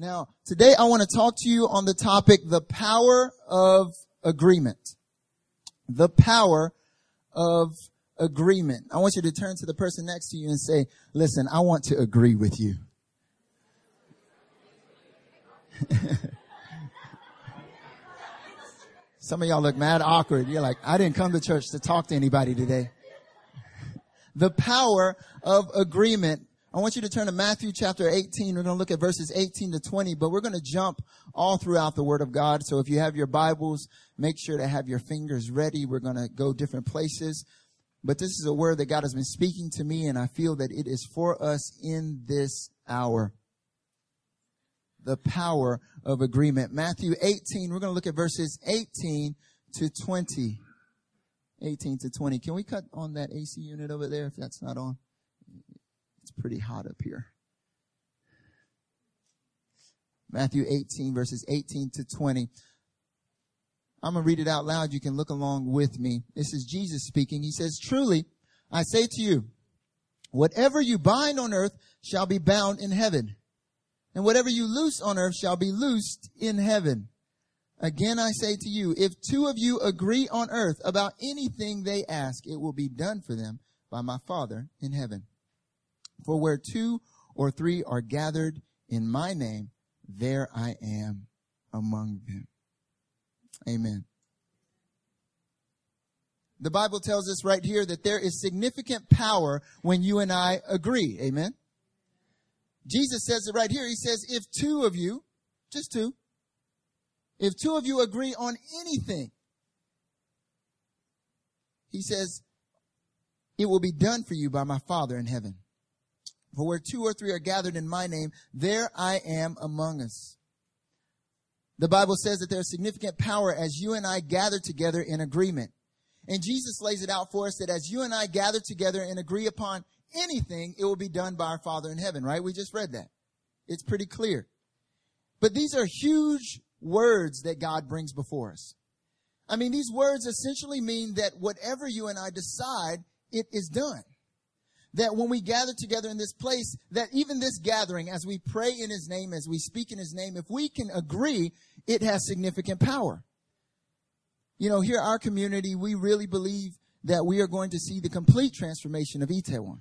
Now, today I want to talk to you on the topic, the power of agreement. The power of agreement. I want you to turn to the person next to you and say, listen, I want to agree with you. Some of y'all look mad awkward. You're like, I didn't come to church to talk to anybody today. the power of agreement. I want you to turn to Matthew chapter 18. We're going to look at verses 18 to 20, but we're going to jump all throughout the Word of God. So if you have your Bibles, make sure to have your fingers ready. We're going to go different places. But this is a word that God has been speaking to me, and I feel that it is for us in this hour. The power of agreement. Matthew 18, we're going to look at verses 18 to 20. 18 to 20. Can we cut on that AC unit over there if that's not on? It's pretty hot up here. Matthew 18 verses 18 to 20. I'm going to read it out loud. You can look along with me. This is Jesus speaking. He says, truly, I say to you, whatever you bind on earth shall be bound in heaven. And whatever you loose on earth shall be loosed in heaven. Again, I say to you, if two of you agree on earth about anything they ask, it will be done for them by my Father in heaven. For where two or three are gathered in my name, there I am among them. Amen. The Bible tells us right here that there is significant power when you and I agree. Amen. Jesus says it right here. He says, if two of you, just two, if two of you agree on anything, he says, it will be done for you by my Father in heaven. For where two or three are gathered in my name, there I am among us. The Bible says that there's significant power as you and I gather together in agreement. And Jesus lays it out for us that as you and I gather together and agree upon anything, it will be done by our Father in heaven, right? We just read that. It's pretty clear. But these are huge words that God brings before us. I mean, these words essentially mean that whatever you and I decide, it is done. That when we gather together in this place, that even this gathering, as we pray in His name, as we speak in His name, if we can agree, it has significant power. You know, here our community, we really believe that we are going to see the complete transformation of Itaewon.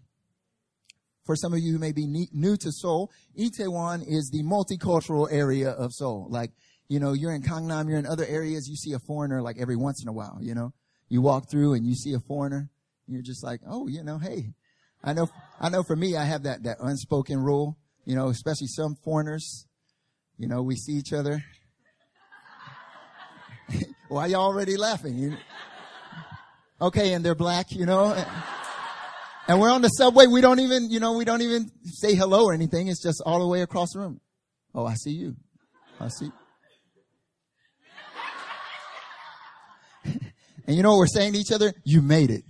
For some of you who may be new to Seoul, Itaewon is the multicultural area of Seoul. Like, you know, you're in Gangnam, you're in other areas, you see a foreigner like every once in a while, you know. You walk through and you see a foreigner, and you're just like, oh, you know, hey. I know, I know for me, I have that, that unspoken rule, you know, especially some foreigners, you know, we see each other. Why y'all already laughing? You, okay, and they're black, you know. And we're on the subway. We don't even, you know, we don't even say hello or anything. It's just all the way across the room. Oh, I see you. I see. and you know what we're saying to each other? You made it.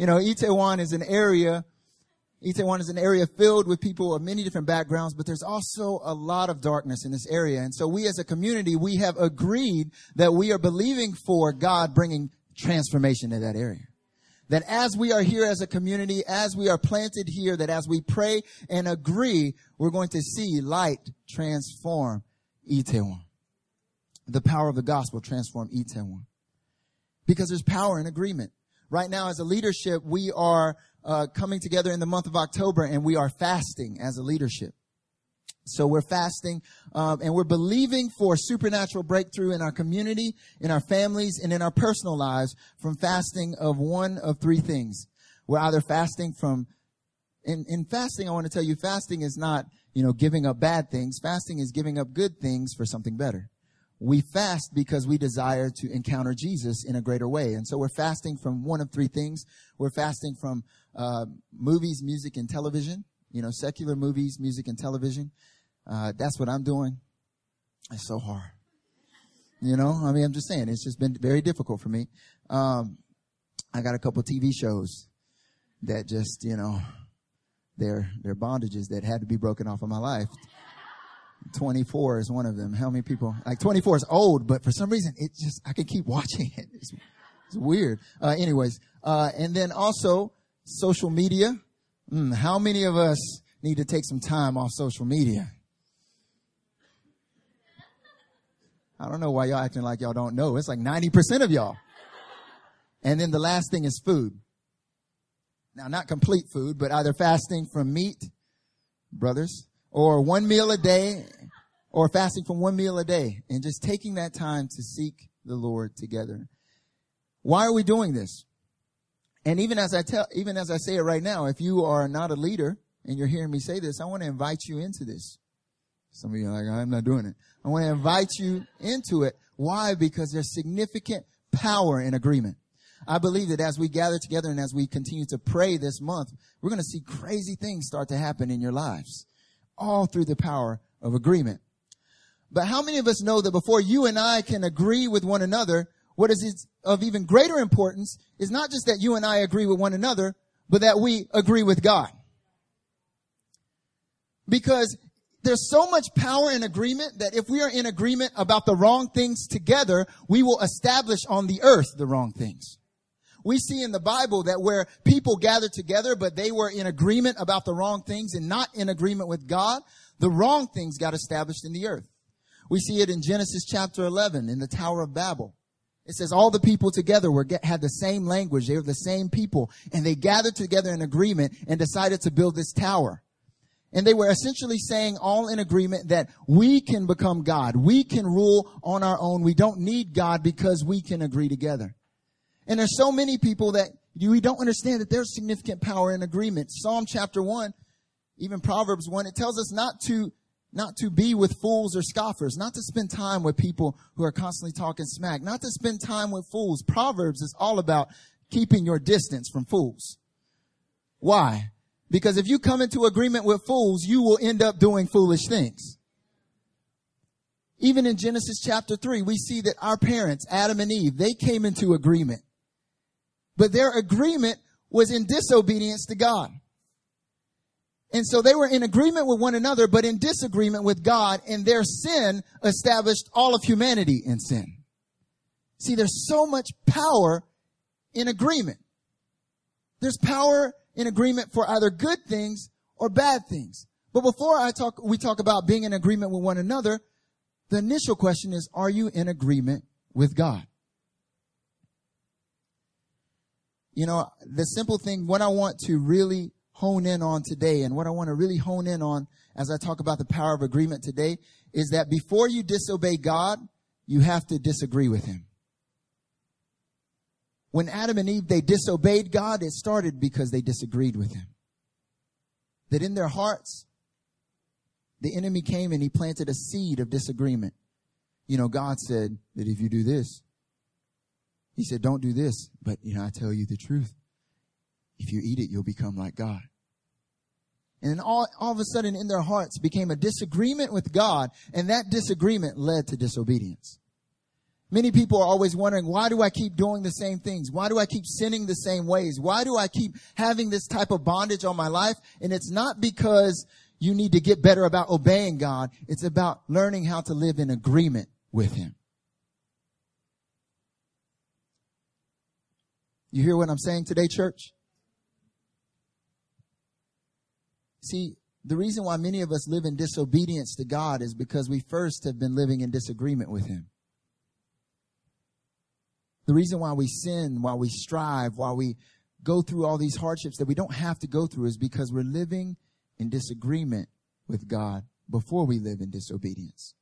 You know, Itaewon is an area Itaewon is an area filled with people of many different backgrounds, but there's also a lot of darkness in this area. And so we as a community, we have agreed that we are believing for God bringing transformation in that area. That as we are here as a community, as we are planted here, that as we pray and agree, we're going to see light transform Itaewon. The power of the gospel transform Itaewon. Because there's power in agreement. Right now as a leadership, we are uh, coming together in the month of October and we are fasting as a leadership. So we're fasting um, and we're believing for supernatural breakthrough in our community, in our families, and in our personal lives from fasting of one of three things. We're either fasting from, in, in fasting, I want to tell you, fasting is not, you know, giving up bad things. Fasting is giving up good things for something better. We fast because we desire to encounter Jesus in a greater way. And so we're fasting from one of three things. We're fasting from uh, movies, music, and television. You know, secular movies, music, and television. Uh, that's what I'm doing. It's so hard. You know, I mean, I'm just saying, it's just been very difficult for me. Um, I got a couple TV shows that just, you know, they're, they're bondages that had to be broken off of my life. 24 is one of them. How many people, like 24 is old, but for some reason it just, I can keep watching it. It's, it's weird. Uh, anyways, uh, and then also social media. Mm, how many of us need to take some time off social media? I don't know why y'all acting like y'all don't know. It's like 90% of y'all. And then the last thing is food. Now, not complete food, but either fasting from meat, brothers, or one meal a day, or fasting from one meal a day, and just taking that time to seek the Lord together. Why are we doing this? And even as I tell, even as I say it right now, if you are not a leader and you're hearing me say this, I want to invite you into this. Some of you are like, I'm not doing it. I want to invite you into it. Why? Because there's significant power in agreement. I believe that as we gather together and as we continue to pray this month, we're going to see crazy things start to happen in your lives, all through the power of agreement. But how many of us know that before you and I can agree with one another, what is of even greater importance is not just that you and I agree with one another, but that we agree with God. Because there's so much power in agreement that if we are in agreement about the wrong things together, we will establish on the earth the wrong things. We see in the Bible that where people gathered together, but they were in agreement about the wrong things and not in agreement with God, the wrong things got established in the earth. We see it in Genesis chapter 11 in the Tower of Babel. It says all the people together were had the same language. They were the same people and they gathered together in agreement and decided to build this tower. And they were essentially saying all in agreement that we can become God. We can rule on our own. We don't need God because we can agree together. And there's so many people that we don't understand that there's significant power in agreement. Psalm chapter one, even Proverbs one, it tells us not to, not to be with fools or scoffers, not to spend time with people who are constantly talking smack, not to spend time with fools. Proverbs is all about keeping your distance from fools. Why? Because if you come into agreement with fools, you will end up doing foolish things. Even in Genesis chapter 3, we see that our parents, Adam and Eve, they came into agreement but their agreement was in disobedience to God. And so they were in agreement with one another, but in disagreement with God, and their sin established all of humanity in sin. See, there's so much power in agreement. There's power in agreement for either good things or bad things. But before I talk, we talk about being in agreement with one another, the initial question is, are you in agreement with God? You know, the simple thing, what I want to really hone in on today and what I want to really hone in on as I talk about the power of agreement today is that before you disobey God, you have to disagree with him. When Adam and Eve, they disobeyed God, it started because they disagreed with him. That in their hearts, the enemy came and he planted a seed of disagreement. You know, God said that if you do this, he said, don't do this, but you know, I tell you the truth. If you eat it, you'll become like God. And all, all of a sudden in their hearts became a disagreement with God, and that disagreement led to disobedience. Many people are always wondering, why do I keep doing the same things? Why do I keep sinning the same ways? Why do I keep having this type of bondage on my life? And it's not because you need to get better about obeying God. It's about learning how to live in agreement with Him. You hear what I'm saying today, church? See, the reason why many of us live in disobedience to God is because we first have been living in disagreement with Him. The reason why we sin, why we strive, why we go through all these hardships that we don't have to go through is because we're living in disagreement with God before we live in disobedience.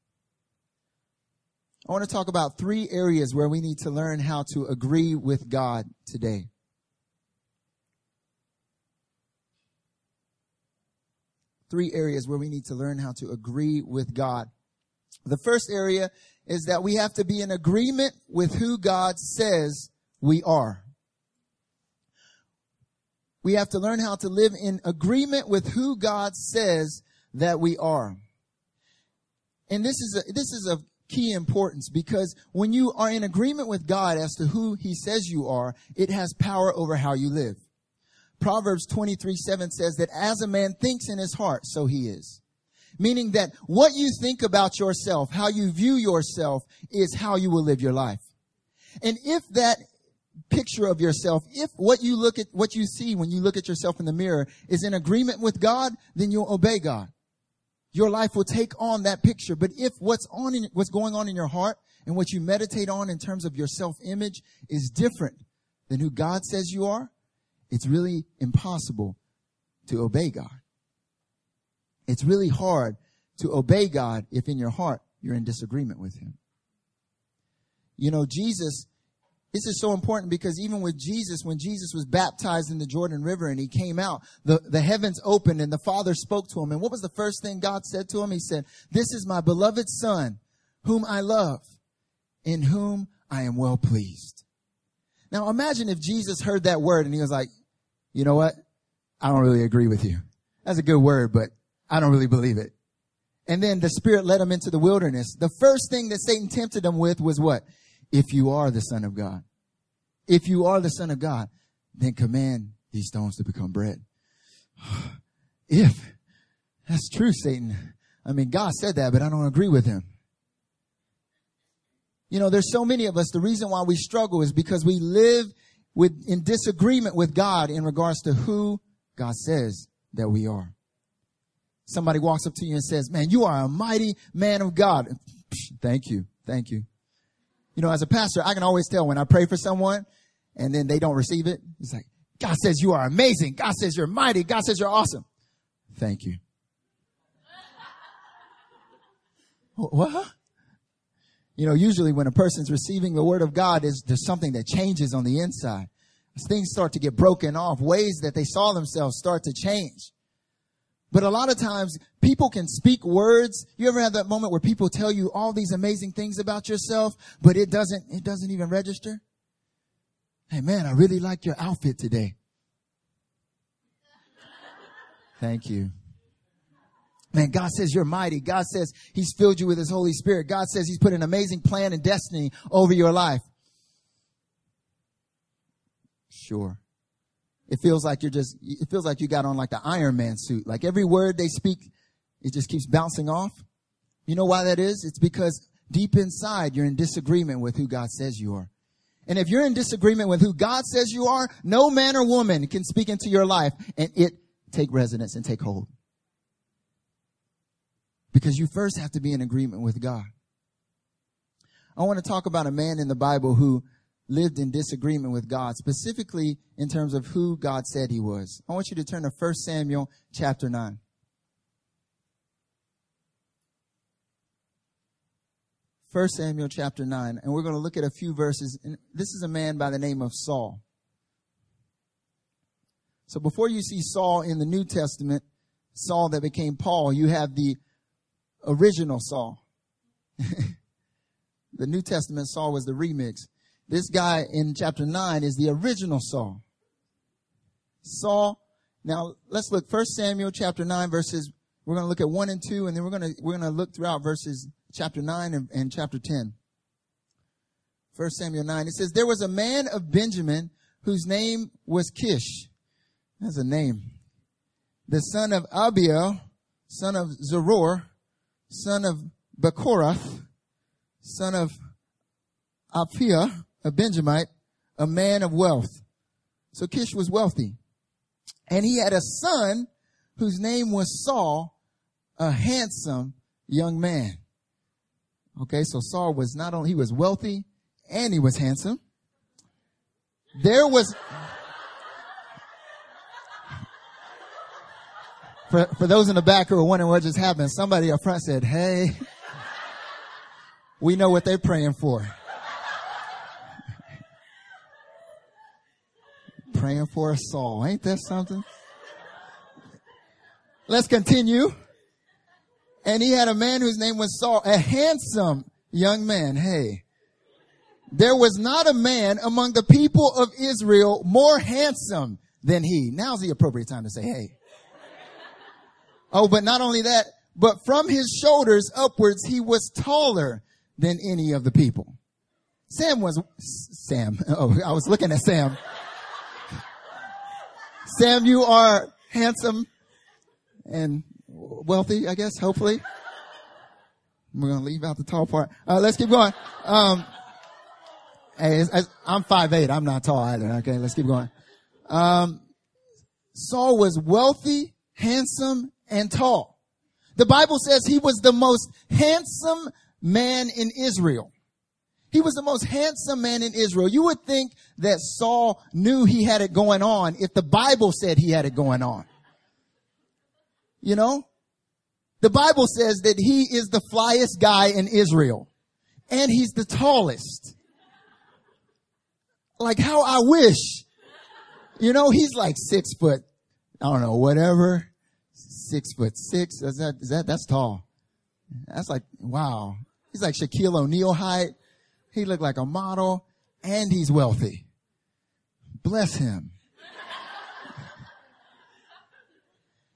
I want to talk about three areas where we need to learn how to agree with God today. Three areas where we need to learn how to agree with God. The first area is that we have to be in agreement with who God says we are. We have to learn how to live in agreement with who God says that we are. And this is a, this is a key importance because when you are in agreement with God as to who he says you are, it has power over how you live. Proverbs 23, 7 says that as a man thinks in his heart, so he is. Meaning that what you think about yourself, how you view yourself is how you will live your life. And if that picture of yourself, if what you look at, what you see when you look at yourself in the mirror is in agreement with God, then you'll obey God. Your life will take on that picture. But if what's on in, what's going on in your heart and what you meditate on in terms of your self-image is different than who God says you are, it's really impossible to obey God. It's really hard to obey God if in your heart you're in disagreement with Him. You know, Jesus, this is so important because even with Jesus, when Jesus was baptized in the Jordan River and he came out, the, the heavens opened and the Father spoke to him. And what was the first thing God said to him? He said, This is my beloved Son, whom I love, in whom I am well pleased. Now imagine if Jesus heard that word and he was like, You know what? I don't really agree with you. That's a good word, but I don't really believe it. And then the Spirit led him into the wilderness. The first thing that Satan tempted him with was what? If you are the Son of God. If you are the Son of God, then command these stones to become bread. if. That's true, Satan. I mean, God said that, but I don't agree with him. You know, there's so many of us. The reason why we struggle is because we live with, in disagreement with God in regards to who God says that we are. Somebody walks up to you and says, man, you are a mighty man of God. Thank you. Thank you. You know, as a pastor, I can always tell when I pray for someone and then they don't receive it. It's like, God says you are amazing. God says you're mighty. God says you're awesome. Thank you. what? You know, usually when a person's receiving the word of God, is there's something that changes on the inside. As things start to get broken off, ways that they saw themselves start to change. But a lot of times people can speak words. You ever have that moment where people tell you all these amazing things about yourself, but it doesn't, it doesn't even register? Hey man, I really like your outfit today. Thank you. Man, God says you're mighty. God says He's filled you with His Holy Spirit. God says He's put an amazing plan and destiny over your life. Sure. It feels like you're just, it feels like you got on like the Iron Man suit. Like every word they speak, it just keeps bouncing off. You know why that is? It's because deep inside you're in disagreement with who God says you are. And if you're in disagreement with who God says you are, no man or woman can speak into your life and it take residence and take hold. Because you first have to be in agreement with God. I want to talk about a man in the Bible who lived in disagreement with God, specifically in terms of who God said he was. I want you to turn to 1 Samuel chapter 9. First Samuel chapter 9, and we're going to look at a few verses. And this is a man by the name of Saul. So before you see Saul in the New Testament, Saul that became Paul, you have the original Saul. the New Testament Saul was the remix. This guy in chapter 9 is the original Saul. Saul. Now let's look First Samuel chapter 9 verses we're going to look at 1 and 2 and then we're going to we're going to look throughout verses chapter 9 and, and chapter 10. First Samuel 9 it says there was a man of Benjamin whose name was Kish. That's a name. The son of Abiel, son of Zeror, son of Bechorath, son of Aphiah, a Benjamite, a man of wealth. So Kish was wealthy. And he had a son whose name was Saul, a handsome young man. Okay, so Saul was not only, he was wealthy and he was handsome. There was, for, for those in the back who are wondering what just happened, somebody up front said, hey, we know what they're praying for. Praying for a soul. Ain't that something? Let's continue. And he had a man whose name was Saul, a handsome young man. Hey, there was not a man among the people of Israel more handsome than he. Now's the appropriate time to say, hey. Oh, but not only that, but from his shoulders upwards, he was taller than any of the people. Sam was, Sam. Oh, I was looking at Sam. Sam, you are handsome and wealthy, I guess, hopefully. We're going to leave out the tall part. Uh, let's keep going. Um, it's, it's, I'm five eight. I'm not tall either. Okay, let's keep going. Um, Saul was wealthy, handsome, and tall. The Bible says he was the most handsome man in Israel. He was the most handsome man in Israel. You would think that Saul knew he had it going on if the Bible said he had it going on. You know? The Bible says that he is the flyest guy in Israel. And he's the tallest. Like how I wish. You know, he's like six foot, I don't know, whatever. Six foot six. Is that, is that, that's tall. That's like, wow. He's like Shaquille O'Neal height. He looked like a model and he's wealthy. Bless him.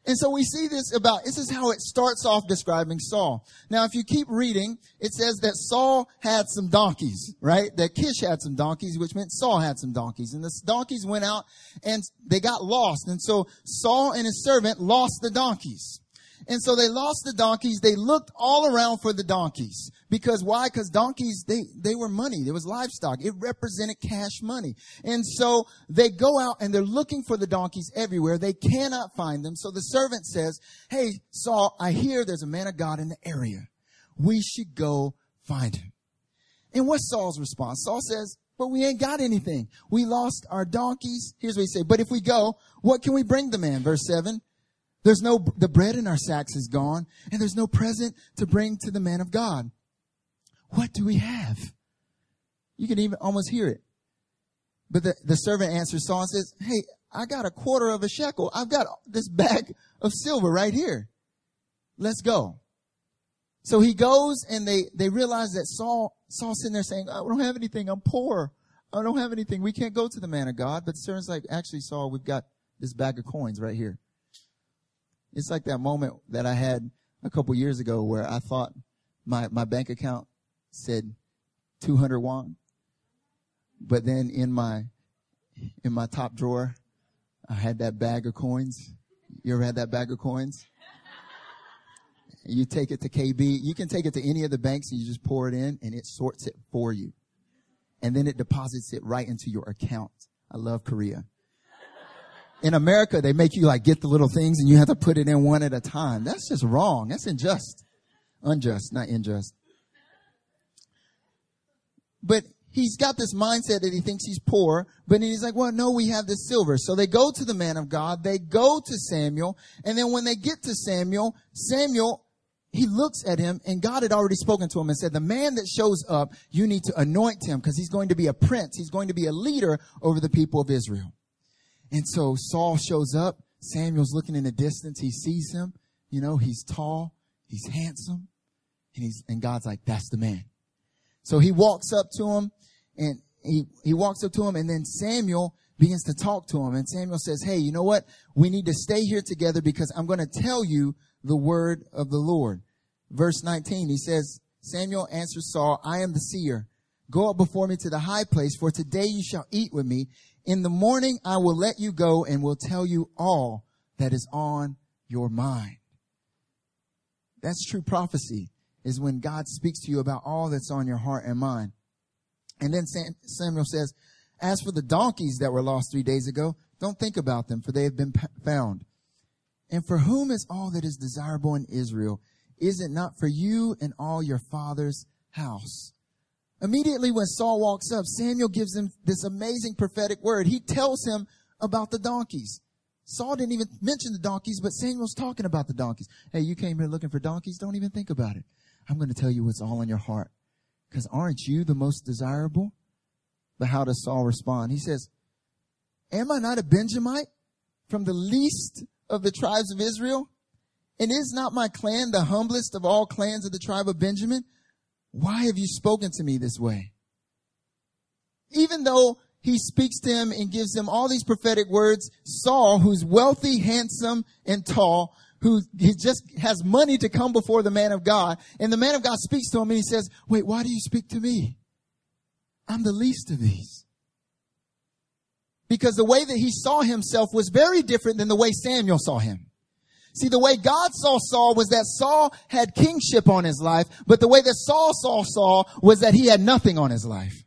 And so we see this about, this is how it starts off describing Saul. Now, if you keep reading, it says that Saul had some donkeys, right? That Kish had some donkeys, which meant Saul had some donkeys. And the donkeys went out and they got lost. And so Saul and his servant lost the donkeys. And so they lost the donkeys. They looked all around for the donkeys. Because why? Because donkeys, they, they were money. It was livestock. It represented cash money. And so they go out and they're looking for the donkeys everywhere. They cannot find them. So the servant says, Hey, Saul, I hear there's a man of God in the area. We should go find him. And what's Saul's response? Saul says, but we ain't got anything. We lost our donkeys. Here's what he say. But if we go, what can we bring the man? Verse seven. There's no, the bread in our sacks is gone, and there's no present to bring to the man of God. What do we have? You can even almost hear it. But the, the servant answers Saul and says, Hey, I got a quarter of a shekel. I've got this bag of silver right here. Let's go. So he goes and they, they realize that Saul, Saul's sitting there saying, I don't have anything. I'm poor. I don't have anything. We can't go to the man of God. But the servant's like, actually, Saul, we've got this bag of coins right here. It's like that moment that I had a couple years ago where I thought my, my bank account said 200 won. But then in my, in my top drawer, I had that bag of coins. You ever had that bag of coins? You take it to KB. You can take it to any of the banks and you just pour it in and it sorts it for you. And then it deposits it right into your account. I love Korea in America, they make you like get the little things and you have to put it in one at a time. That's just wrong. That's unjust. Unjust, not unjust. But he's got this mindset that he thinks he's poor, but he's like, well, no, we have this silver. So they go to the man of God. They go to Samuel. And then when they get to Samuel, Samuel, he looks at him and God had already spoken to him and said, the man that shows up, you need to anoint him because he's going to be a prince. He's going to be a leader over the people of Israel. And so Saul shows up. Samuel's looking in the distance. He sees him. You know, he's tall. He's handsome. And he's, and God's like, that's the man. So he walks up to him and he, he walks up to him and then Samuel begins to talk to him. And Samuel says, Hey, you know what? We need to stay here together because I'm going to tell you the word of the Lord. Verse 19, he says, Samuel answers Saul, I am the seer. Go up before me to the high place, for today you shall eat with me. In the morning I will let you go and will tell you all that is on your mind. That's true prophecy is when God speaks to you about all that's on your heart and mind. And then Samuel says, as for the donkeys that were lost three days ago, don't think about them for they have been found. And for whom is all that is desirable in Israel? Is it not for you and all your father's house? Immediately when Saul walks up, Samuel gives him this amazing prophetic word. He tells him about the donkeys. Saul didn't even mention the donkeys, but Samuel's talking about the donkeys. Hey, you came here looking for donkeys? Don't even think about it. I'm going to tell you what's all in your heart. Because aren't you the most desirable? But how does Saul respond? He says, Am I not a Benjamite from the least of the tribes of Israel? And is not my clan the humblest of all clans of the tribe of Benjamin? Why have you spoken to me this way? Even though he speaks to him and gives him all these prophetic words, Saul, who's wealthy, handsome, and tall, who he just has money to come before the man of God, and the man of God speaks to him and he says, wait, why do you speak to me? I'm the least of these. Because the way that he saw himself was very different than the way Samuel saw him. See, the way God saw Saul was that Saul had kingship on his life, but the way that Saul saw Saul was that he had nothing on his life.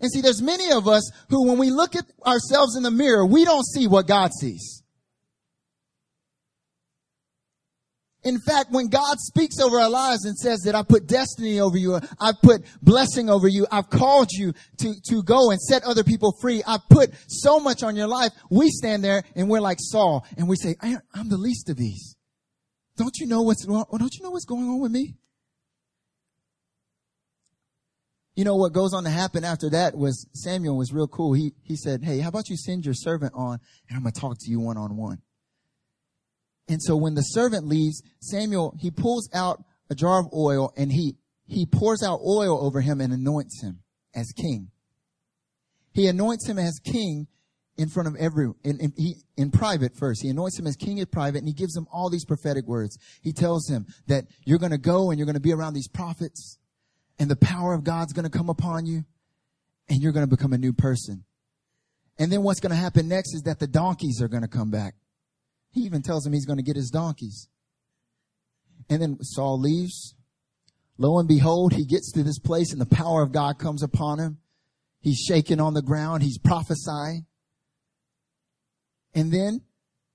And see, there's many of us who, when we look at ourselves in the mirror, we don't see what God sees. In fact, when God speaks over our lives and says that I put destiny over you, I've put blessing over you, I've called you to, to go and set other people free, I've put so much on your life, we stand there and we're like Saul and we say, I'm the least of these. Don't you know what's wrong? Oh, don't you know what's going on with me? You know what goes on to happen after that was Samuel was real cool. He, he said, Hey, how about you send your servant on and I'm going to talk to you one on one. And so when the servant leaves, Samuel, he pulls out a jar of oil and he, he pours out oil over him and anoints him as king. He anoints him as king in front of every, in, in, he, in private first. He anoints him as king in private and he gives him all these prophetic words. He tells him that you're going to go and you're going to be around these prophets and the power of God's going to come upon you and you're going to become a new person. And then what's going to happen next is that the donkeys are going to come back. He even tells him he's going to get his donkeys. And then Saul leaves. Lo and behold, he gets to this place and the power of God comes upon him. He's shaking on the ground. He's prophesying. And then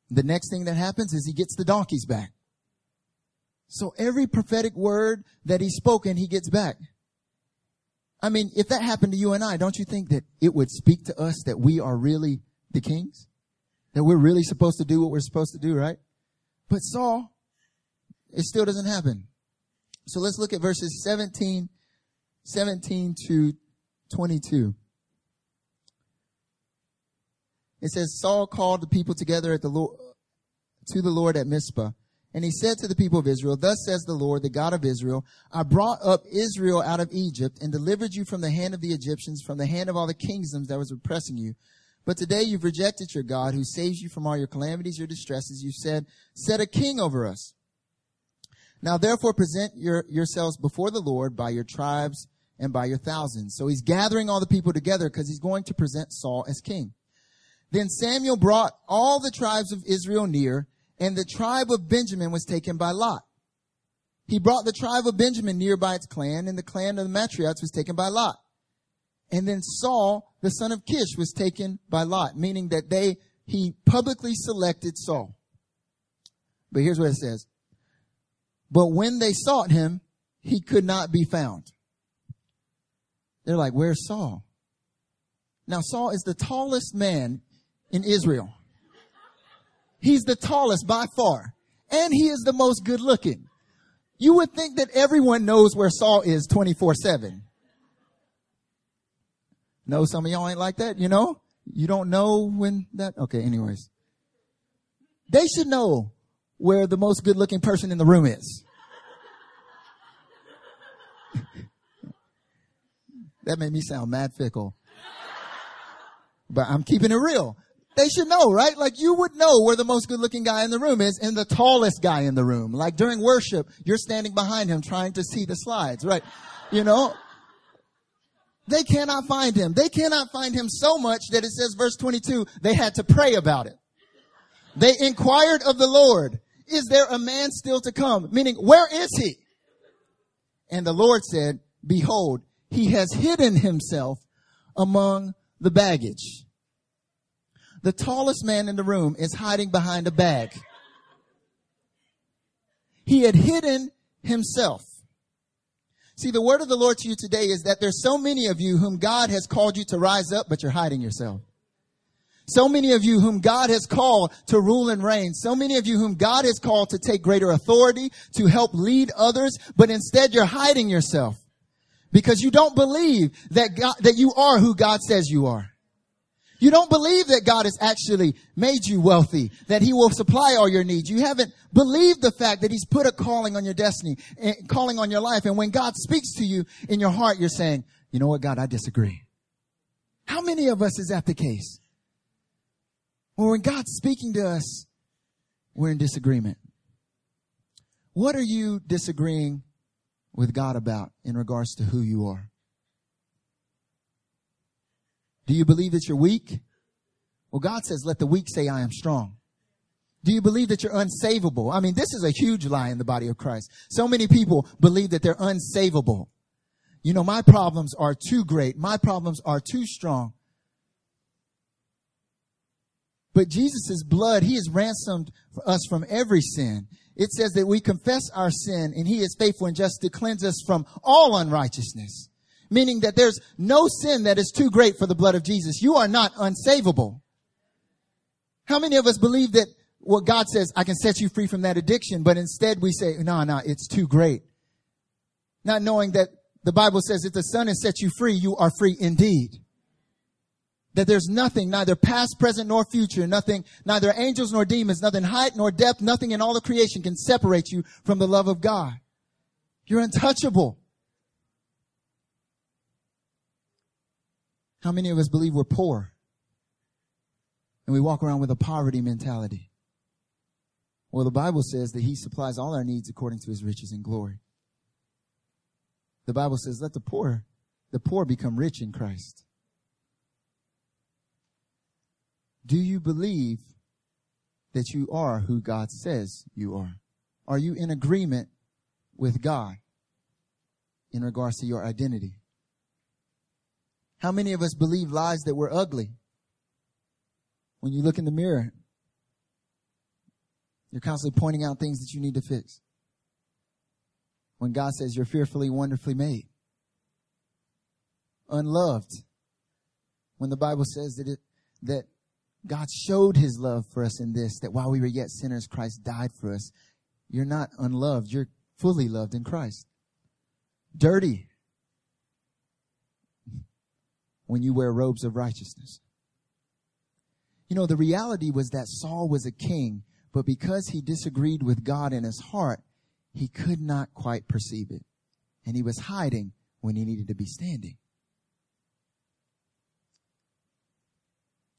the next thing that happens is he gets the donkeys back. So every prophetic word that he's spoken, he gets back. I mean, if that happened to you and I, don't you think that it would speak to us that we are really the kings? That we're really supposed to do what we're supposed to do, right? But Saul, it still doesn't happen. So let's look at verses 17, 17 to 22. It says, Saul called the people together at the Lord, to the Lord at Mizpah. And he said to the people of Israel, Thus says the Lord, the God of Israel, I brought up Israel out of Egypt and delivered you from the hand of the Egyptians, from the hand of all the kingdoms that was oppressing you. But today you've rejected your God who saves you from all your calamities, your distresses. You said, set a king over us. Now therefore present your, yourselves before the Lord by your tribes and by your thousands. So he's gathering all the people together because he's going to present Saul as king. Then Samuel brought all the tribes of Israel near and the tribe of Benjamin was taken by Lot. He brought the tribe of Benjamin near by its clan and the clan of the Matrites was taken by Lot. And then Saul, the son of Kish, was taken by Lot, meaning that they, he publicly selected Saul. But here's what it says. But when they sought him, he could not be found. They're like, where's Saul? Now Saul is the tallest man in Israel. He's the tallest by far. And he is the most good looking. You would think that everyone knows where Saul is 24 7. No, some of y'all ain't like that, you know? You don't know when that, okay, anyways. They should know where the most good looking person in the room is. that made me sound mad fickle. But I'm keeping it real. They should know, right? Like you would know where the most good looking guy in the room is and the tallest guy in the room. Like during worship, you're standing behind him trying to see the slides, right? You know, they cannot find him. They cannot find him so much that it says verse 22, they had to pray about it. They inquired of the Lord, is there a man still to come? Meaning, where is he? And the Lord said, behold, he has hidden himself among the baggage. The tallest man in the room is hiding behind a bag. He had hidden himself. See, the word of the Lord to you today is that there's so many of you whom God has called you to rise up, but you're hiding yourself. So many of you whom God has called to rule and reign. So many of you whom God has called to take greater authority, to help lead others, but instead you're hiding yourself because you don't believe that God, that you are who God says you are. You don't believe that God has actually made you wealthy, that he will supply all your needs. You haven't believed the fact that he's put a calling on your destiny, eh, calling on your life. And when God speaks to you in your heart, you're saying, you know what, God, I disagree. How many of us is that the case? Well, when God's speaking to us, we're in disagreement. What are you disagreeing with God about in regards to who you are? Do you believe that you're weak? Well, God says, let the weak say, I am strong. Do you believe that you're unsavable? I mean, this is a huge lie in the body of Christ. So many people believe that they're unsavable. you know, my problems are too great. My problems are too strong. But Jesus' blood, He has ransomed us from every sin. It says that we confess our sin and He is faithful and just to cleanse us from all unrighteousness. Meaning that there's no sin that is too great for the blood of Jesus. You are not unsavable. How many of us believe that what God says, I can set you free from that addiction, but instead we say, no, no, it's too great. Not knowing that the Bible says if the Son has set you free, you are free indeed. That there's nothing, neither past, present, nor future, nothing, neither angels nor demons, nothing height nor depth, nothing in all the creation can separate you from the love of God. You're untouchable. How many of us believe we're poor? And we walk around with a poverty mentality. Well, the Bible says that He supplies all our needs according to His riches and glory. The Bible says, let the poor, the poor become rich in Christ. Do you believe that you are who God says you are? Are you in agreement with God in regards to your identity? How many of us believe lies that we're ugly? When you look in the mirror, you're constantly pointing out things that you need to fix. When God says you're fearfully, wonderfully made. Unloved. When the Bible says that it, that God showed his love for us in this, that while we were yet sinners, Christ died for us. You're not unloved. You're fully loved in Christ. Dirty when you wear robes of righteousness. You know, the reality was that Saul was a king, but because he disagreed with God in his heart, he could not quite perceive it. And he was hiding when he needed to be standing.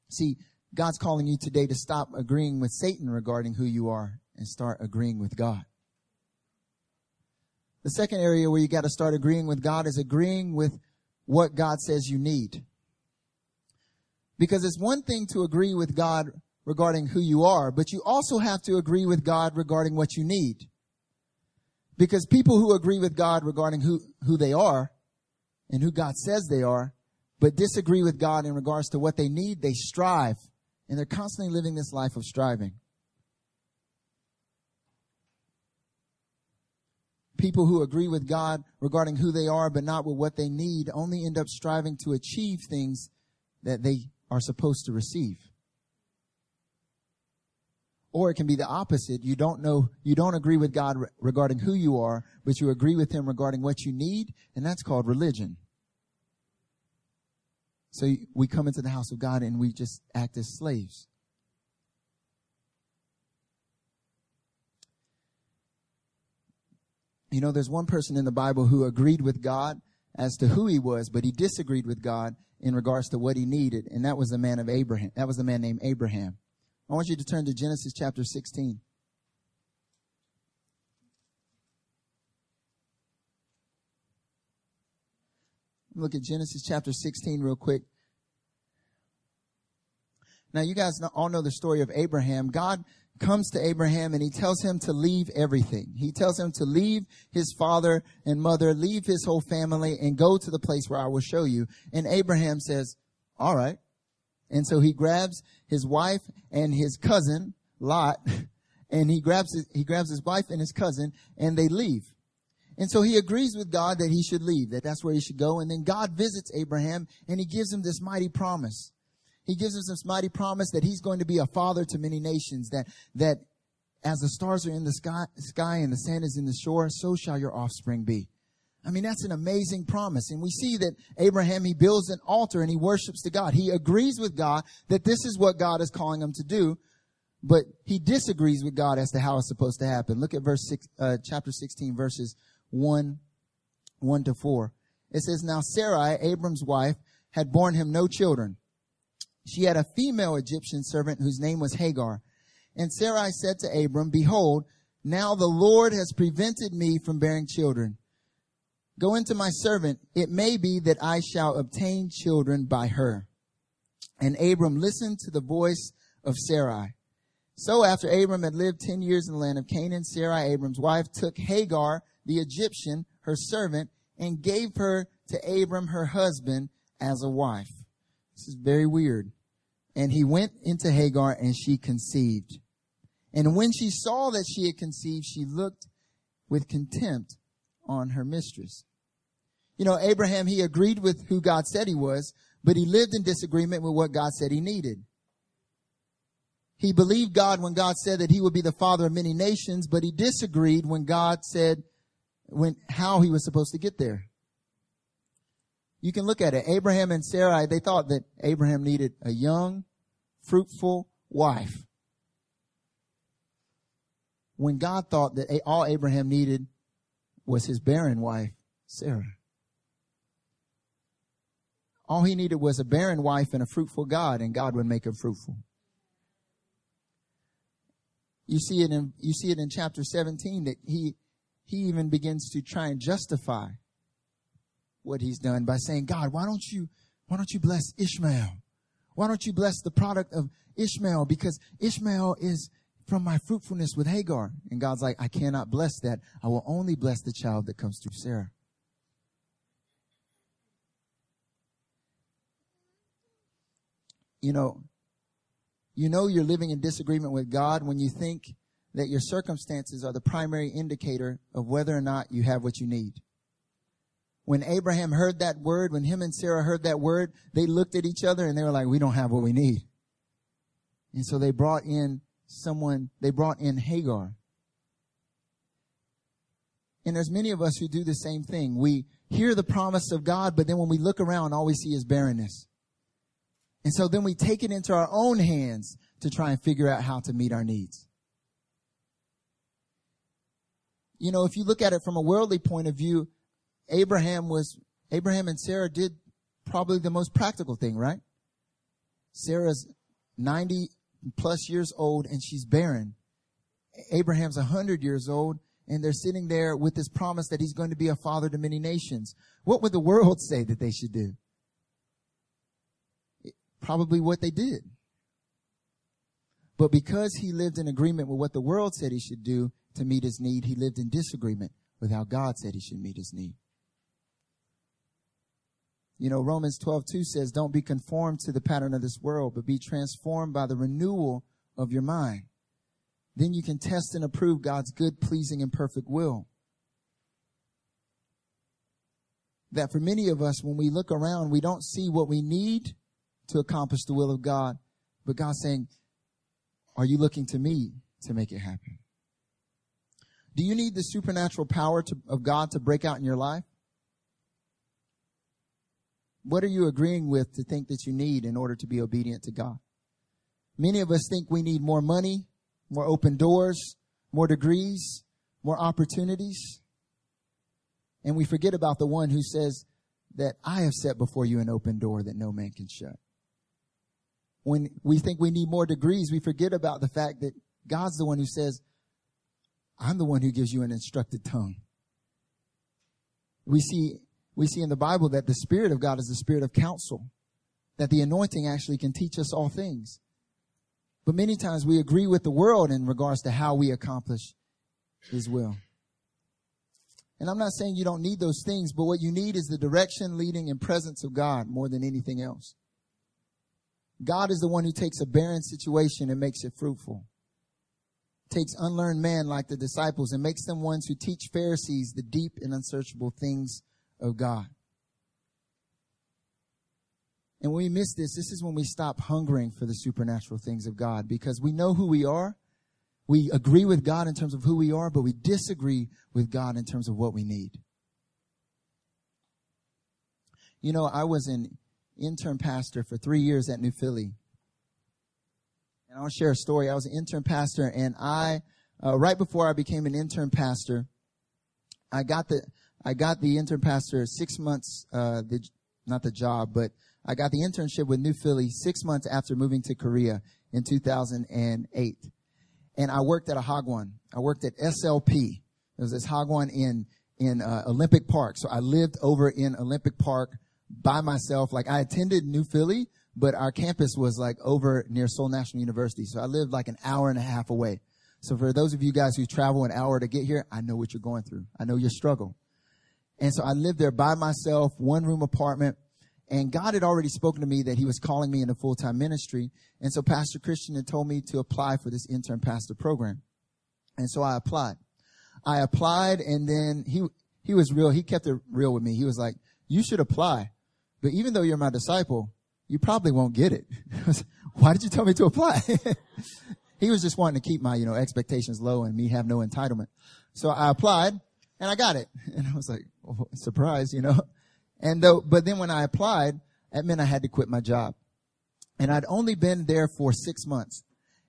See, God's calling you today to stop agreeing with Satan regarding who you are and start agreeing with God. The second area where you got to start agreeing with God is agreeing with what God says you need. Because it's one thing to agree with God regarding who you are, but you also have to agree with God regarding what you need. Because people who agree with God regarding who, who they are and who God says they are, but disagree with God in regards to what they need, they strive. And they're constantly living this life of striving. People who agree with God regarding who they are, but not with what they need, only end up striving to achieve things that they are supposed to receive. Or it can be the opposite. You don't know, you don't agree with God regarding who you are, but you agree with Him regarding what you need, and that's called religion. So we come into the house of God and we just act as slaves. You know, there's one person in the Bible who agreed with God as to who he was, but he disagreed with God in regards to what he needed, and that was the man of Abraham. That was the man named Abraham. I want you to turn to Genesis chapter 16. Look at Genesis chapter 16 real quick. Now, you guys all know the story of Abraham. God comes to Abraham and he tells him to leave everything. He tells him to leave his father and mother, leave his whole family and go to the place where I will show you. And Abraham says, all right. And so he grabs his wife and his cousin, Lot, and he grabs his, he grabs his wife and his cousin and they leave. And so he agrees with God that he should leave, that that's where he should go. And then God visits Abraham and he gives him this mighty promise. He gives us this mighty promise that he's going to be a father to many nations, that, that as the stars are in the sky, sky and the sand is in the shore, so shall your offspring be. I mean, that's an amazing promise. And we see that Abraham, he builds an altar and he worships to God. He agrees with God that this is what God is calling him to do, but he disagrees with God as to how it's supposed to happen. Look at verse six, uh, chapter 16, verses 1, 1 to 4. It says, Now Sarai, Abram's wife, had borne him no children. She had a female Egyptian servant whose name was Hagar. And Sarai said to Abram, Behold, now the Lord has prevented me from bearing children. Go into my servant. It may be that I shall obtain children by her. And Abram listened to the voice of Sarai. So after Abram had lived ten years in the land of Canaan, Sarai, Abram's wife, took Hagar, the Egyptian, her servant, and gave her to Abram, her husband, as a wife. This is very weird. And he went into Hagar and she conceived. And when she saw that she had conceived, she looked with contempt on her mistress. You know, Abraham, he agreed with who God said he was, but he lived in disagreement with what God said he needed. He believed God when God said that he would be the father of many nations, but he disagreed when God said when, how he was supposed to get there. You can look at it. Abraham and Sarai, they thought that Abraham needed a young, fruitful wife. When God thought that all Abraham needed was his barren wife, Sarah. All he needed was a barren wife and a fruitful God, and God would make him fruitful. You see it in, you see it in chapter 17 that he, he even begins to try and justify what he's done by saying, God, why don't you, why don't you bless Ishmael? Why don't you bless the product of Ishmael? Because Ishmael is from my fruitfulness with Hagar. And God's like, I cannot bless that. I will only bless the child that comes through Sarah. You know, you know you're living in disagreement with God when you think that your circumstances are the primary indicator of whether or not you have what you need. When Abraham heard that word, when him and Sarah heard that word, they looked at each other and they were like, we don't have what we need. And so they brought in someone, they brought in Hagar. And there's many of us who do the same thing. We hear the promise of God, but then when we look around, all we see is barrenness. And so then we take it into our own hands to try and figure out how to meet our needs. You know, if you look at it from a worldly point of view, Abraham was, Abraham and Sarah did probably the most practical thing, right? Sarah's 90 plus years old and she's barren. Abraham's 100 years old and they're sitting there with this promise that he's going to be a father to many nations. What would the world say that they should do? probably what they did. But because he lived in agreement with what the world said he should do to meet his need, he lived in disagreement with how God said he should meet his need. You know, Romans 12, 2 says, Don't be conformed to the pattern of this world, but be transformed by the renewal of your mind. Then you can test and approve God's good, pleasing, and perfect will. That for many of us, when we look around, we don't see what we need to accomplish the will of God. But God's saying, are you looking to me to make it happen? Do you need the supernatural power to, of God to break out in your life? What are you agreeing with to think that you need in order to be obedient to God? Many of us think we need more money, more open doors, more degrees, more opportunities. And we forget about the one who says that I have set before you an open door that no man can shut when we think we need more degrees, we forget about the fact that God's the one who says, I'm the one who gives you an instructed tongue. We see, we see in the Bible that the Spirit of God is the Spirit of counsel, that the anointing actually can teach us all things. But many times we agree with the world in regards to how we accomplish His will. And I'm not saying you don't need those things, but what you need is the direction, leading, and presence of God more than anything else. God is the one who takes a barren situation and makes it fruitful. Takes unlearned men like the disciples and makes them ones who teach Pharisees the deep and unsearchable things of God. And when we miss this, this is when we stop hungering for the supernatural things of God because we know who we are. We agree with God in terms of who we are, but we disagree with God in terms of what we need. You know, I was an intern pastor for three years at New Philly. And I'll share a story. I was an intern pastor and I, uh, right before I became an intern pastor, I got the, I got the intern pastor six months, uh, the, not the job, but I got the internship with New Philly six months after moving to Korea in 2008. And I worked at a Hagwon. I worked at SLP. It was this Hagwon in, in, uh, Olympic Park. So I lived over in Olympic Park by myself. Like I attended New Philly, but our campus was like over near Seoul National University. So I lived like an hour and a half away. So for those of you guys who travel an hour to get here, I know what you're going through. I know your struggle. And so I lived there by myself, one room apartment. And God had already spoken to me that he was calling me into full-time ministry. And so Pastor Christian had told me to apply for this intern pastor program. And so I applied. I applied and then he, he was real. He kept it real with me. He was like, you should apply. But even though you're my disciple, you probably won't get it. Why did you tell me to apply? he was just wanting to keep my, you know, expectations low and me have no entitlement. So I applied and I got it. And I was like, surprise, you know. And though, but then when I applied, that meant I had to quit my job. And I'd only been there for six months.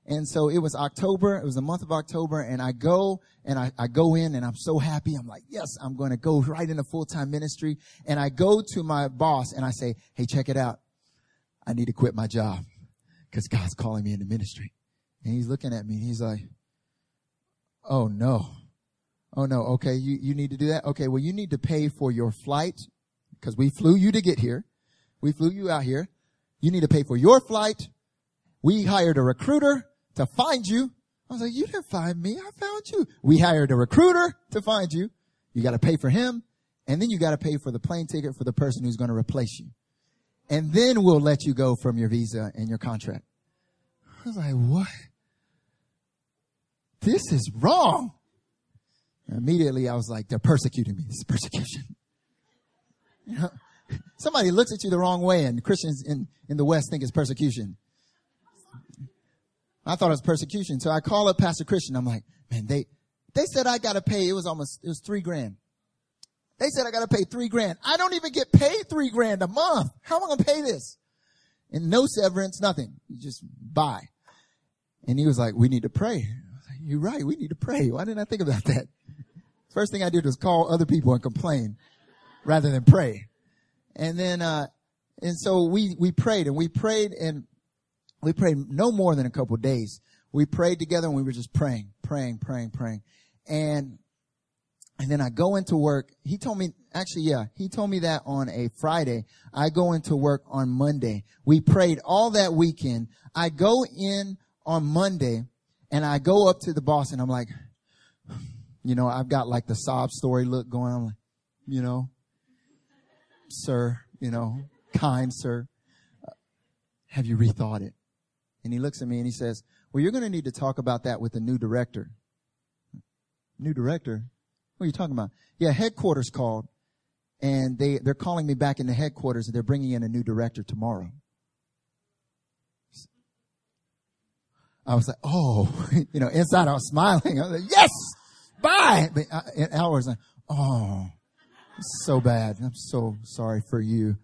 And so it was October. It was the month of October. And I go and I, I go in and I'm so happy. I'm like, yes, I'm going to go right into full-time ministry. And I go to my boss and I say, Hey, check it out. I need to quit my job because God's calling me into ministry. And he's looking at me and he's like, Oh no. Oh no. Okay. You, you need to do that. Okay. Well, you need to pay for your flight because we flew you to get here. We flew you out here. You need to pay for your flight. We hired a recruiter to find you. I was like, you didn't find me. I found you. We hired a recruiter to find you. You got to pay for him. And then you got to pay for the plane ticket for the person who's going to replace you. And then we'll let you go from your visa and your contract. I was like, what? This is wrong. And immediately I was like, they're persecuting me. This is persecution. You know, somebody looks at you the wrong way and Christians in, in the West think it's persecution. I thought it was persecution. So I call up Pastor Christian. I'm like, man, they, they said I got to pay. It was almost, it was three grand. They said I got to pay three grand. I don't even get paid three grand a month. How am I to pay this? And no severance, nothing. You just buy. And he was like, we need to pray. Like, You're right. We need to pray. Why didn't I think about that? First thing I did was call other people and complain rather than pray. And then, uh, and so we, we prayed and we prayed and we prayed no more than a couple days. We prayed together and we were just praying, praying, praying, praying. And, and then I go into work. He told me, actually, yeah, he told me that on a Friday. I go into work on Monday. We prayed all that weekend. I go in on Monday and I go up to the boss and I'm like, you know, I've got like the sob story look going on, like, you know, sir, you know, kind sir, uh, have you rethought it? And he looks at me and he says, well, you're going to need to talk about that with the new director. New director? What are you talking about? Yeah, headquarters called and they, they're calling me back into headquarters and they're bringing in a new director tomorrow. I was like, oh, you know, inside I was smiling. I was like, yes, bye. But uh, I, and Al was like, oh, so bad. I'm so sorry for you.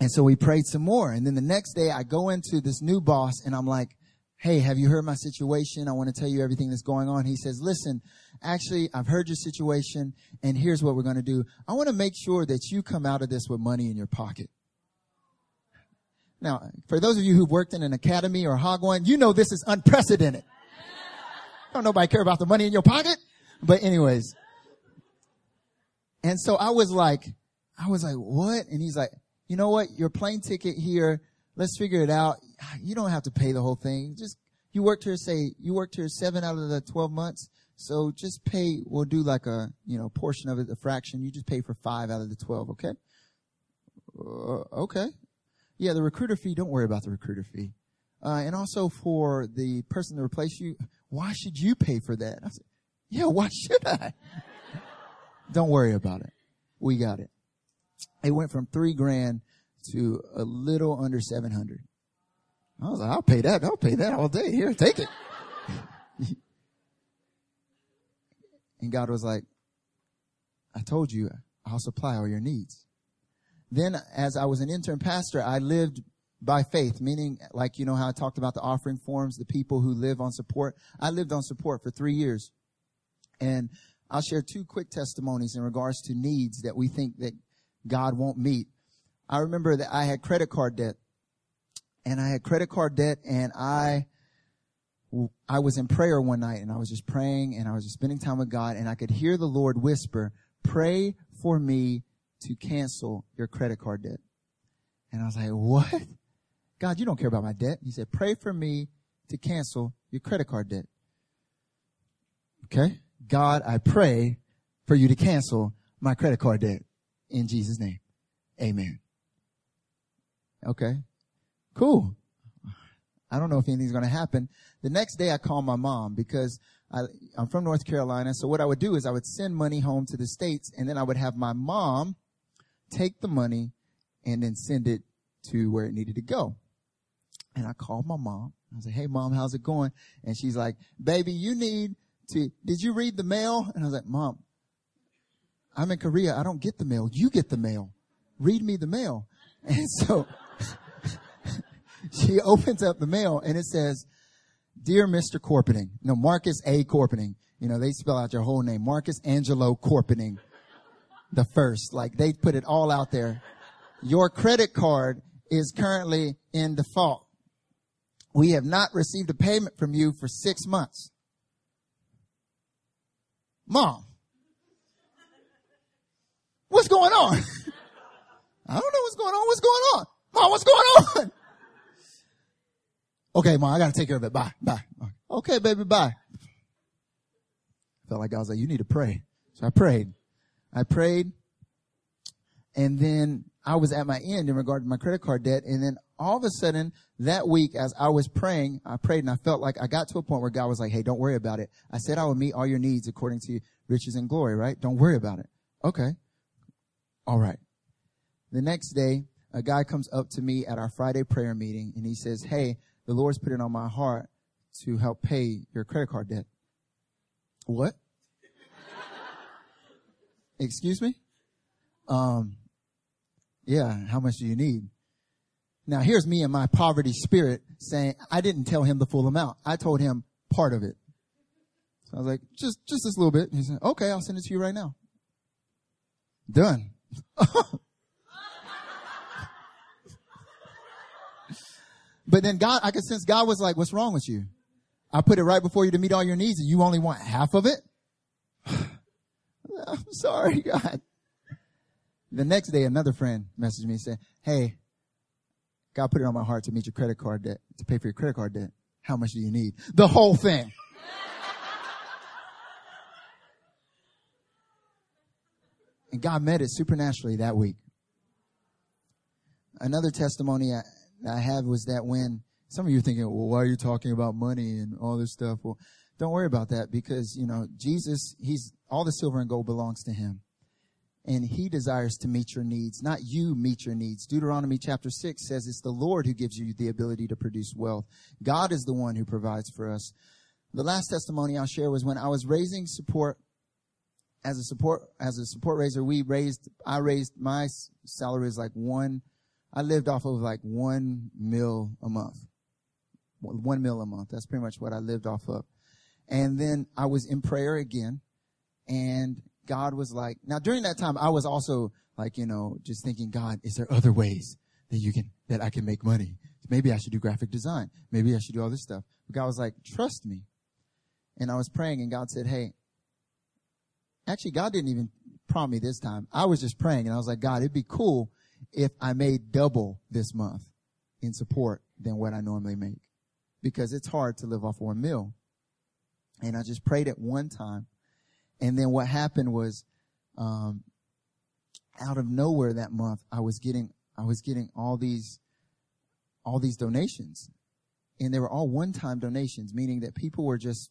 And so we prayed some more. And then the next day I go into this new boss and I'm like, Hey, have you heard my situation? I want to tell you everything that's going on. He says, listen, actually, I've heard your situation and here's what we're going to do. I want to make sure that you come out of this with money in your pocket. Now, for those of you who've worked in an academy or Hagwon, you know this is unprecedented. Don't nobody care about the money in your pocket. But anyways. And so I was like, I was like, what? And he's like, you know what? Your plane ticket here, let's figure it out. You don't have to pay the whole thing. Just, you worked here, say, you worked here seven out of the 12 months. So just pay, we'll do like a, you know, portion of it, a fraction. You just pay for five out of the 12, okay? Uh, okay. Yeah, the recruiter fee, don't worry about the recruiter fee. Uh, and also for the person to replace you, why should you pay for that? I said, yeah, why should I? don't worry about it. We got it. It went from three grand to a little under 700. I was like, I'll pay that. I'll pay that all day. Here, take it. and God was like, I told you I'll supply all your needs. Then as I was an intern pastor, I lived by faith, meaning like, you know how I talked about the offering forms, the people who live on support. I lived on support for three years. And I'll share two quick testimonies in regards to needs that we think that God won't meet. I remember that I had credit card debt and I had credit card debt and I, I was in prayer one night and I was just praying and I was just spending time with God and I could hear the Lord whisper, pray for me to cancel your credit card debt. And I was like, what? God, you don't care about my debt. He said, pray for me to cancel your credit card debt. Okay. God, I pray for you to cancel my credit card debt in Jesus name. Amen. Okay. Cool. I don't know if anything's going to happen. The next day I call my mom because I, I'm from North Carolina. So what I would do is I would send money home to the States and then I would have my mom take the money and then send it to where it needed to go. And I called my mom. I said, Hey mom, how's it going? And she's like, baby, you need to, did you read the mail? And I was like, mom, I'm in Korea. I don't get the mail. You get the mail. Read me the mail. And so she opens up the mail and it says, Dear Mr. Corpening, no, Marcus A. Corpening. You know, they spell out your whole name. Marcus Angelo Corpening. The first. Like they put it all out there. Your credit card is currently in default. We have not received a payment from you for six months. Mom, what's going on? I don't know what's going on. What's going on? Mom, what's going on? Okay, mom, I gotta take care of it. Bye, bye. Okay, baby, bye. Felt like I was like, you need to pray. So I prayed. I prayed. And then I was at my end in regard to my credit card debt. And then all of a sudden that week, as I was praying, I prayed and I felt like I got to a point where God was like, Hey, don't worry about it. I said I will meet all your needs according to riches and glory, right? Don't worry about it. Okay. All right. The next day, a guy comes up to me at our Friday prayer meeting and he says, Hey, the Lord's put it on my heart to help pay your credit card debt. What? Excuse me? Um, yeah, how much do you need? Now here's me in my poverty spirit saying, I didn't tell him the full amount. I told him part of it. So I was like, just, just this little bit. He said, okay, I'll send it to you right now. Done. but then God, I could sense God was like, what's wrong with you? I put it right before you to meet all your needs and you only want half of it? I'm sorry, God. The next day, another friend messaged me and said, Hey, God put it on my heart to meet your credit card debt, to pay for your credit card debt. How much do you need? The whole thing. and God met it supernaturally that week. Another testimony I, I have was that when some of you are thinking, well, why are you talking about money and all this stuff? Well, don't worry about that because, you know, Jesus, he's, all the silver and gold belongs to him and he desires to meet your needs, not you meet your needs. Deuteronomy chapter 6 says it's the Lord who gives you the ability to produce wealth. God is the one who provides for us. The last testimony I'll share was when I was raising support as a support as a support raiser, we raised I raised my salary is like one I lived off of like one mil a month. One mil a month. That's pretty much what I lived off of. And then I was in prayer again and God was like, now during that time, I was also like, you know, just thinking, God, is there other ways that you can, that I can make money? Maybe I should do graphic design. Maybe I should do all this stuff. But God was like, trust me. And I was praying and God said, Hey, actually, God didn't even prompt me this time. I was just praying and I was like, God, it'd be cool if I made double this month in support than what I normally make because it's hard to live off one meal. And I just prayed at one time and then what happened was, um, out of nowhere that month, I was getting, I was getting all these, all these donations. And they were all one-time donations, meaning that people were just,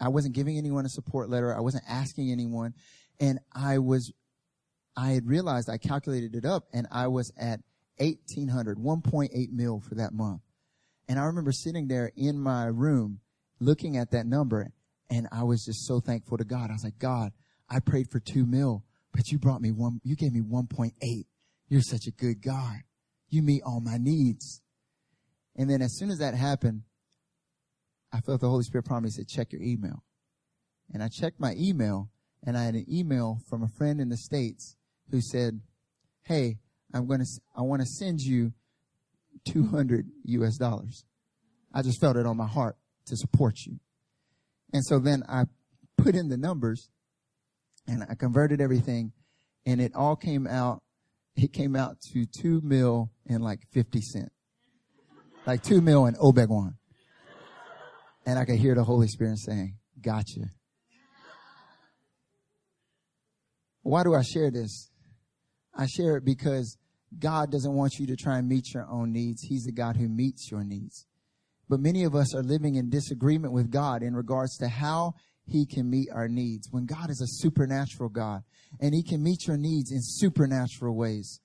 I wasn't giving anyone a support letter. I wasn't asking anyone. And I was, I had realized I calculated it up and I was at 1800, 1.8 mil for that month. And I remember sitting there in my room looking at that number and I was just so thankful to God. I was like, God, I prayed for two mil, but you brought me one, you gave me 1.8. You're such a good God. You meet all my needs. And then as soon as that happened, I felt the Holy Spirit prompt me, said, check your email. And I checked my email and I had an email from a friend in the States who said, Hey, I'm going to, I want to send you 200 US dollars. I just felt it on my heart to support you. And so then I put in the numbers and I converted everything and it all came out, it came out to two mil and like 50 cent. Like two mil and Obegwan. And I could hear the Holy Spirit saying, gotcha. Why do I share this? I share it because God doesn't want you to try and meet your own needs. He's the God who meets your needs. But many of us are living in disagreement with God in regards to how he can meet our needs. When God is a supernatural God and he can meet your needs in supernatural ways.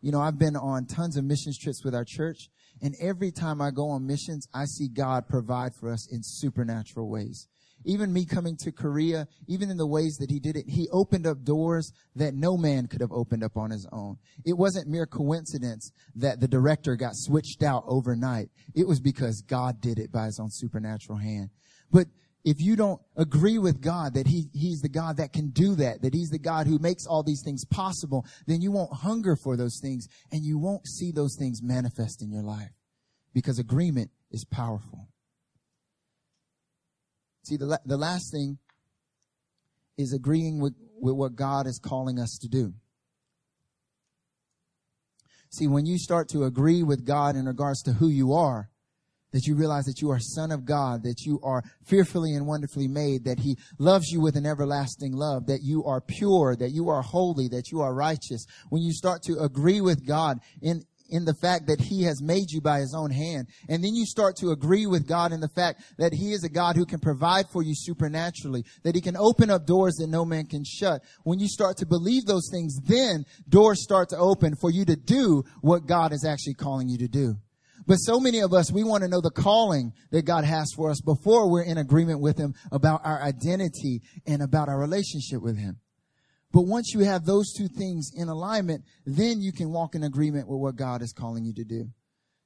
You know, I've been on tons of missions trips with our church and every time I go on missions, I see God provide for us in supernatural ways. Even me coming to Korea, even in the ways that he did it, he opened up doors that no man could have opened up on his own. It wasn't mere coincidence that the director got switched out overnight. It was because God did it by his own supernatural hand. But if you don't agree with God that he, He's the God that can do that, that He's the God who makes all these things possible, then you won't hunger for those things and you won't see those things manifest in your life because agreement is powerful. See, the, the last thing is agreeing with, with what God is calling us to do. See, when you start to agree with God in regards to who you are, that you realize that you are son of God, that you are fearfully and wonderfully made, that he loves you with an everlasting love, that you are pure, that you are holy, that you are righteous. When you start to agree with God in, in the fact that he has made you by his own hand. And then you start to agree with God in the fact that he is a God who can provide for you supernaturally, that he can open up doors that no man can shut. When you start to believe those things, then doors start to open for you to do what God is actually calling you to do. But so many of us, we want to know the calling that God has for us before we're in agreement with him about our identity and about our relationship with him. But once you have those two things in alignment, then you can walk in agreement with what God is calling you to do.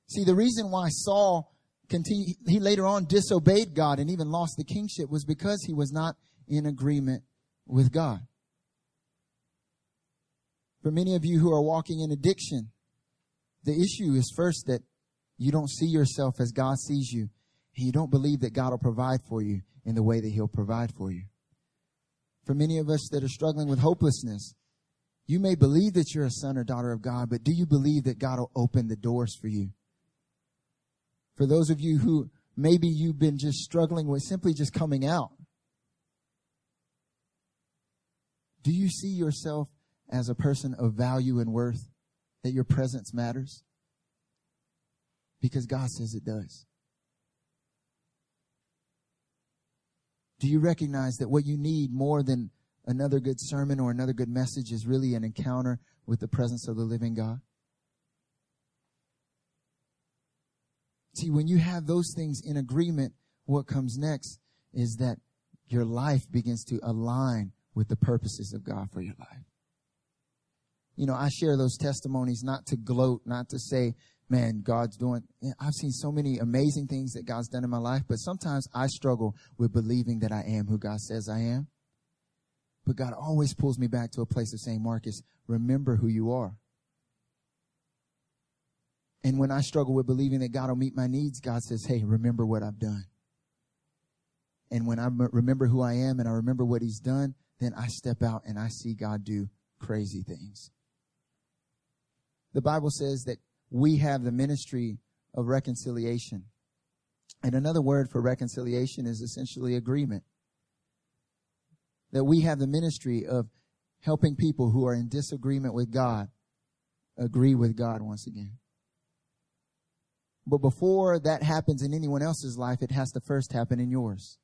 See, the reason why Saul continued, he later on disobeyed God and even lost the kingship was because he was not in agreement with God. For many of you who are walking in addiction, the issue is first that you don't see yourself as God sees you, and you don't believe that God will provide for you in the way that He'll provide for you for many of us that are struggling with hopelessness. You may believe that you're a son or daughter of God, but do you believe that God will open the doors for you? For those of you who maybe you've been just struggling with simply just coming out, do you see yourself as a person of value and worth, that your presence matters? Because God says it does. Do you recognize that what you need more than another good sermon or another good message is really an encounter with the presence of the living God? See, when you have those things in agreement, what comes next is that your life begins to align with the purposes of God for your life. You know, I share those testimonies not to gloat, not to say, man, God's doing, I've seen so many amazing things that God's done in my life, but sometimes I struggle with believing that I am who God says I am. But God always pulls me back to a place of saying, Marcus, remember who you are. And when I struggle with believing that God will meet my needs, God says, hey, remember what I've done. And when I remember who I am and I remember what he's done, then I step out and I see God do crazy things. The Bible says that we have the ministry of reconciliation. And another word for reconciliation is essentially agreement. That we have the ministry of helping people who are in disagreement with God agree with God once again. But before that happens in anyone else's life, it has to first happen in yours.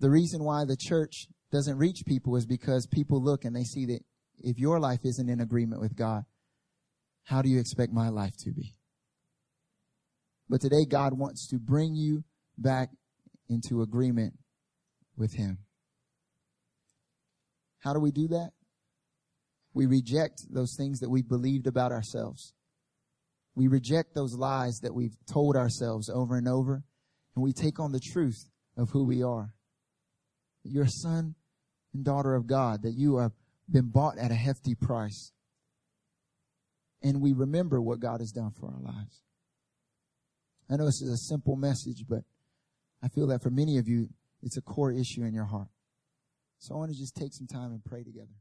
The reason why the church doesn't reach people is because people look and they see that if your life isn't in agreement with God, how do you expect my life to be? But today, God wants to bring you back into agreement with Him. How do we do that? We reject those things that we believed about ourselves. We reject those lies that we've told ourselves over and over, and we take on the truth of who we are. You're a son and daughter of God, that you have been bought at a hefty price and we remember what God has done for our lives. I know this is a simple message, but I feel that for many of you, it's a core issue in your heart. So I want to just take some time and pray together.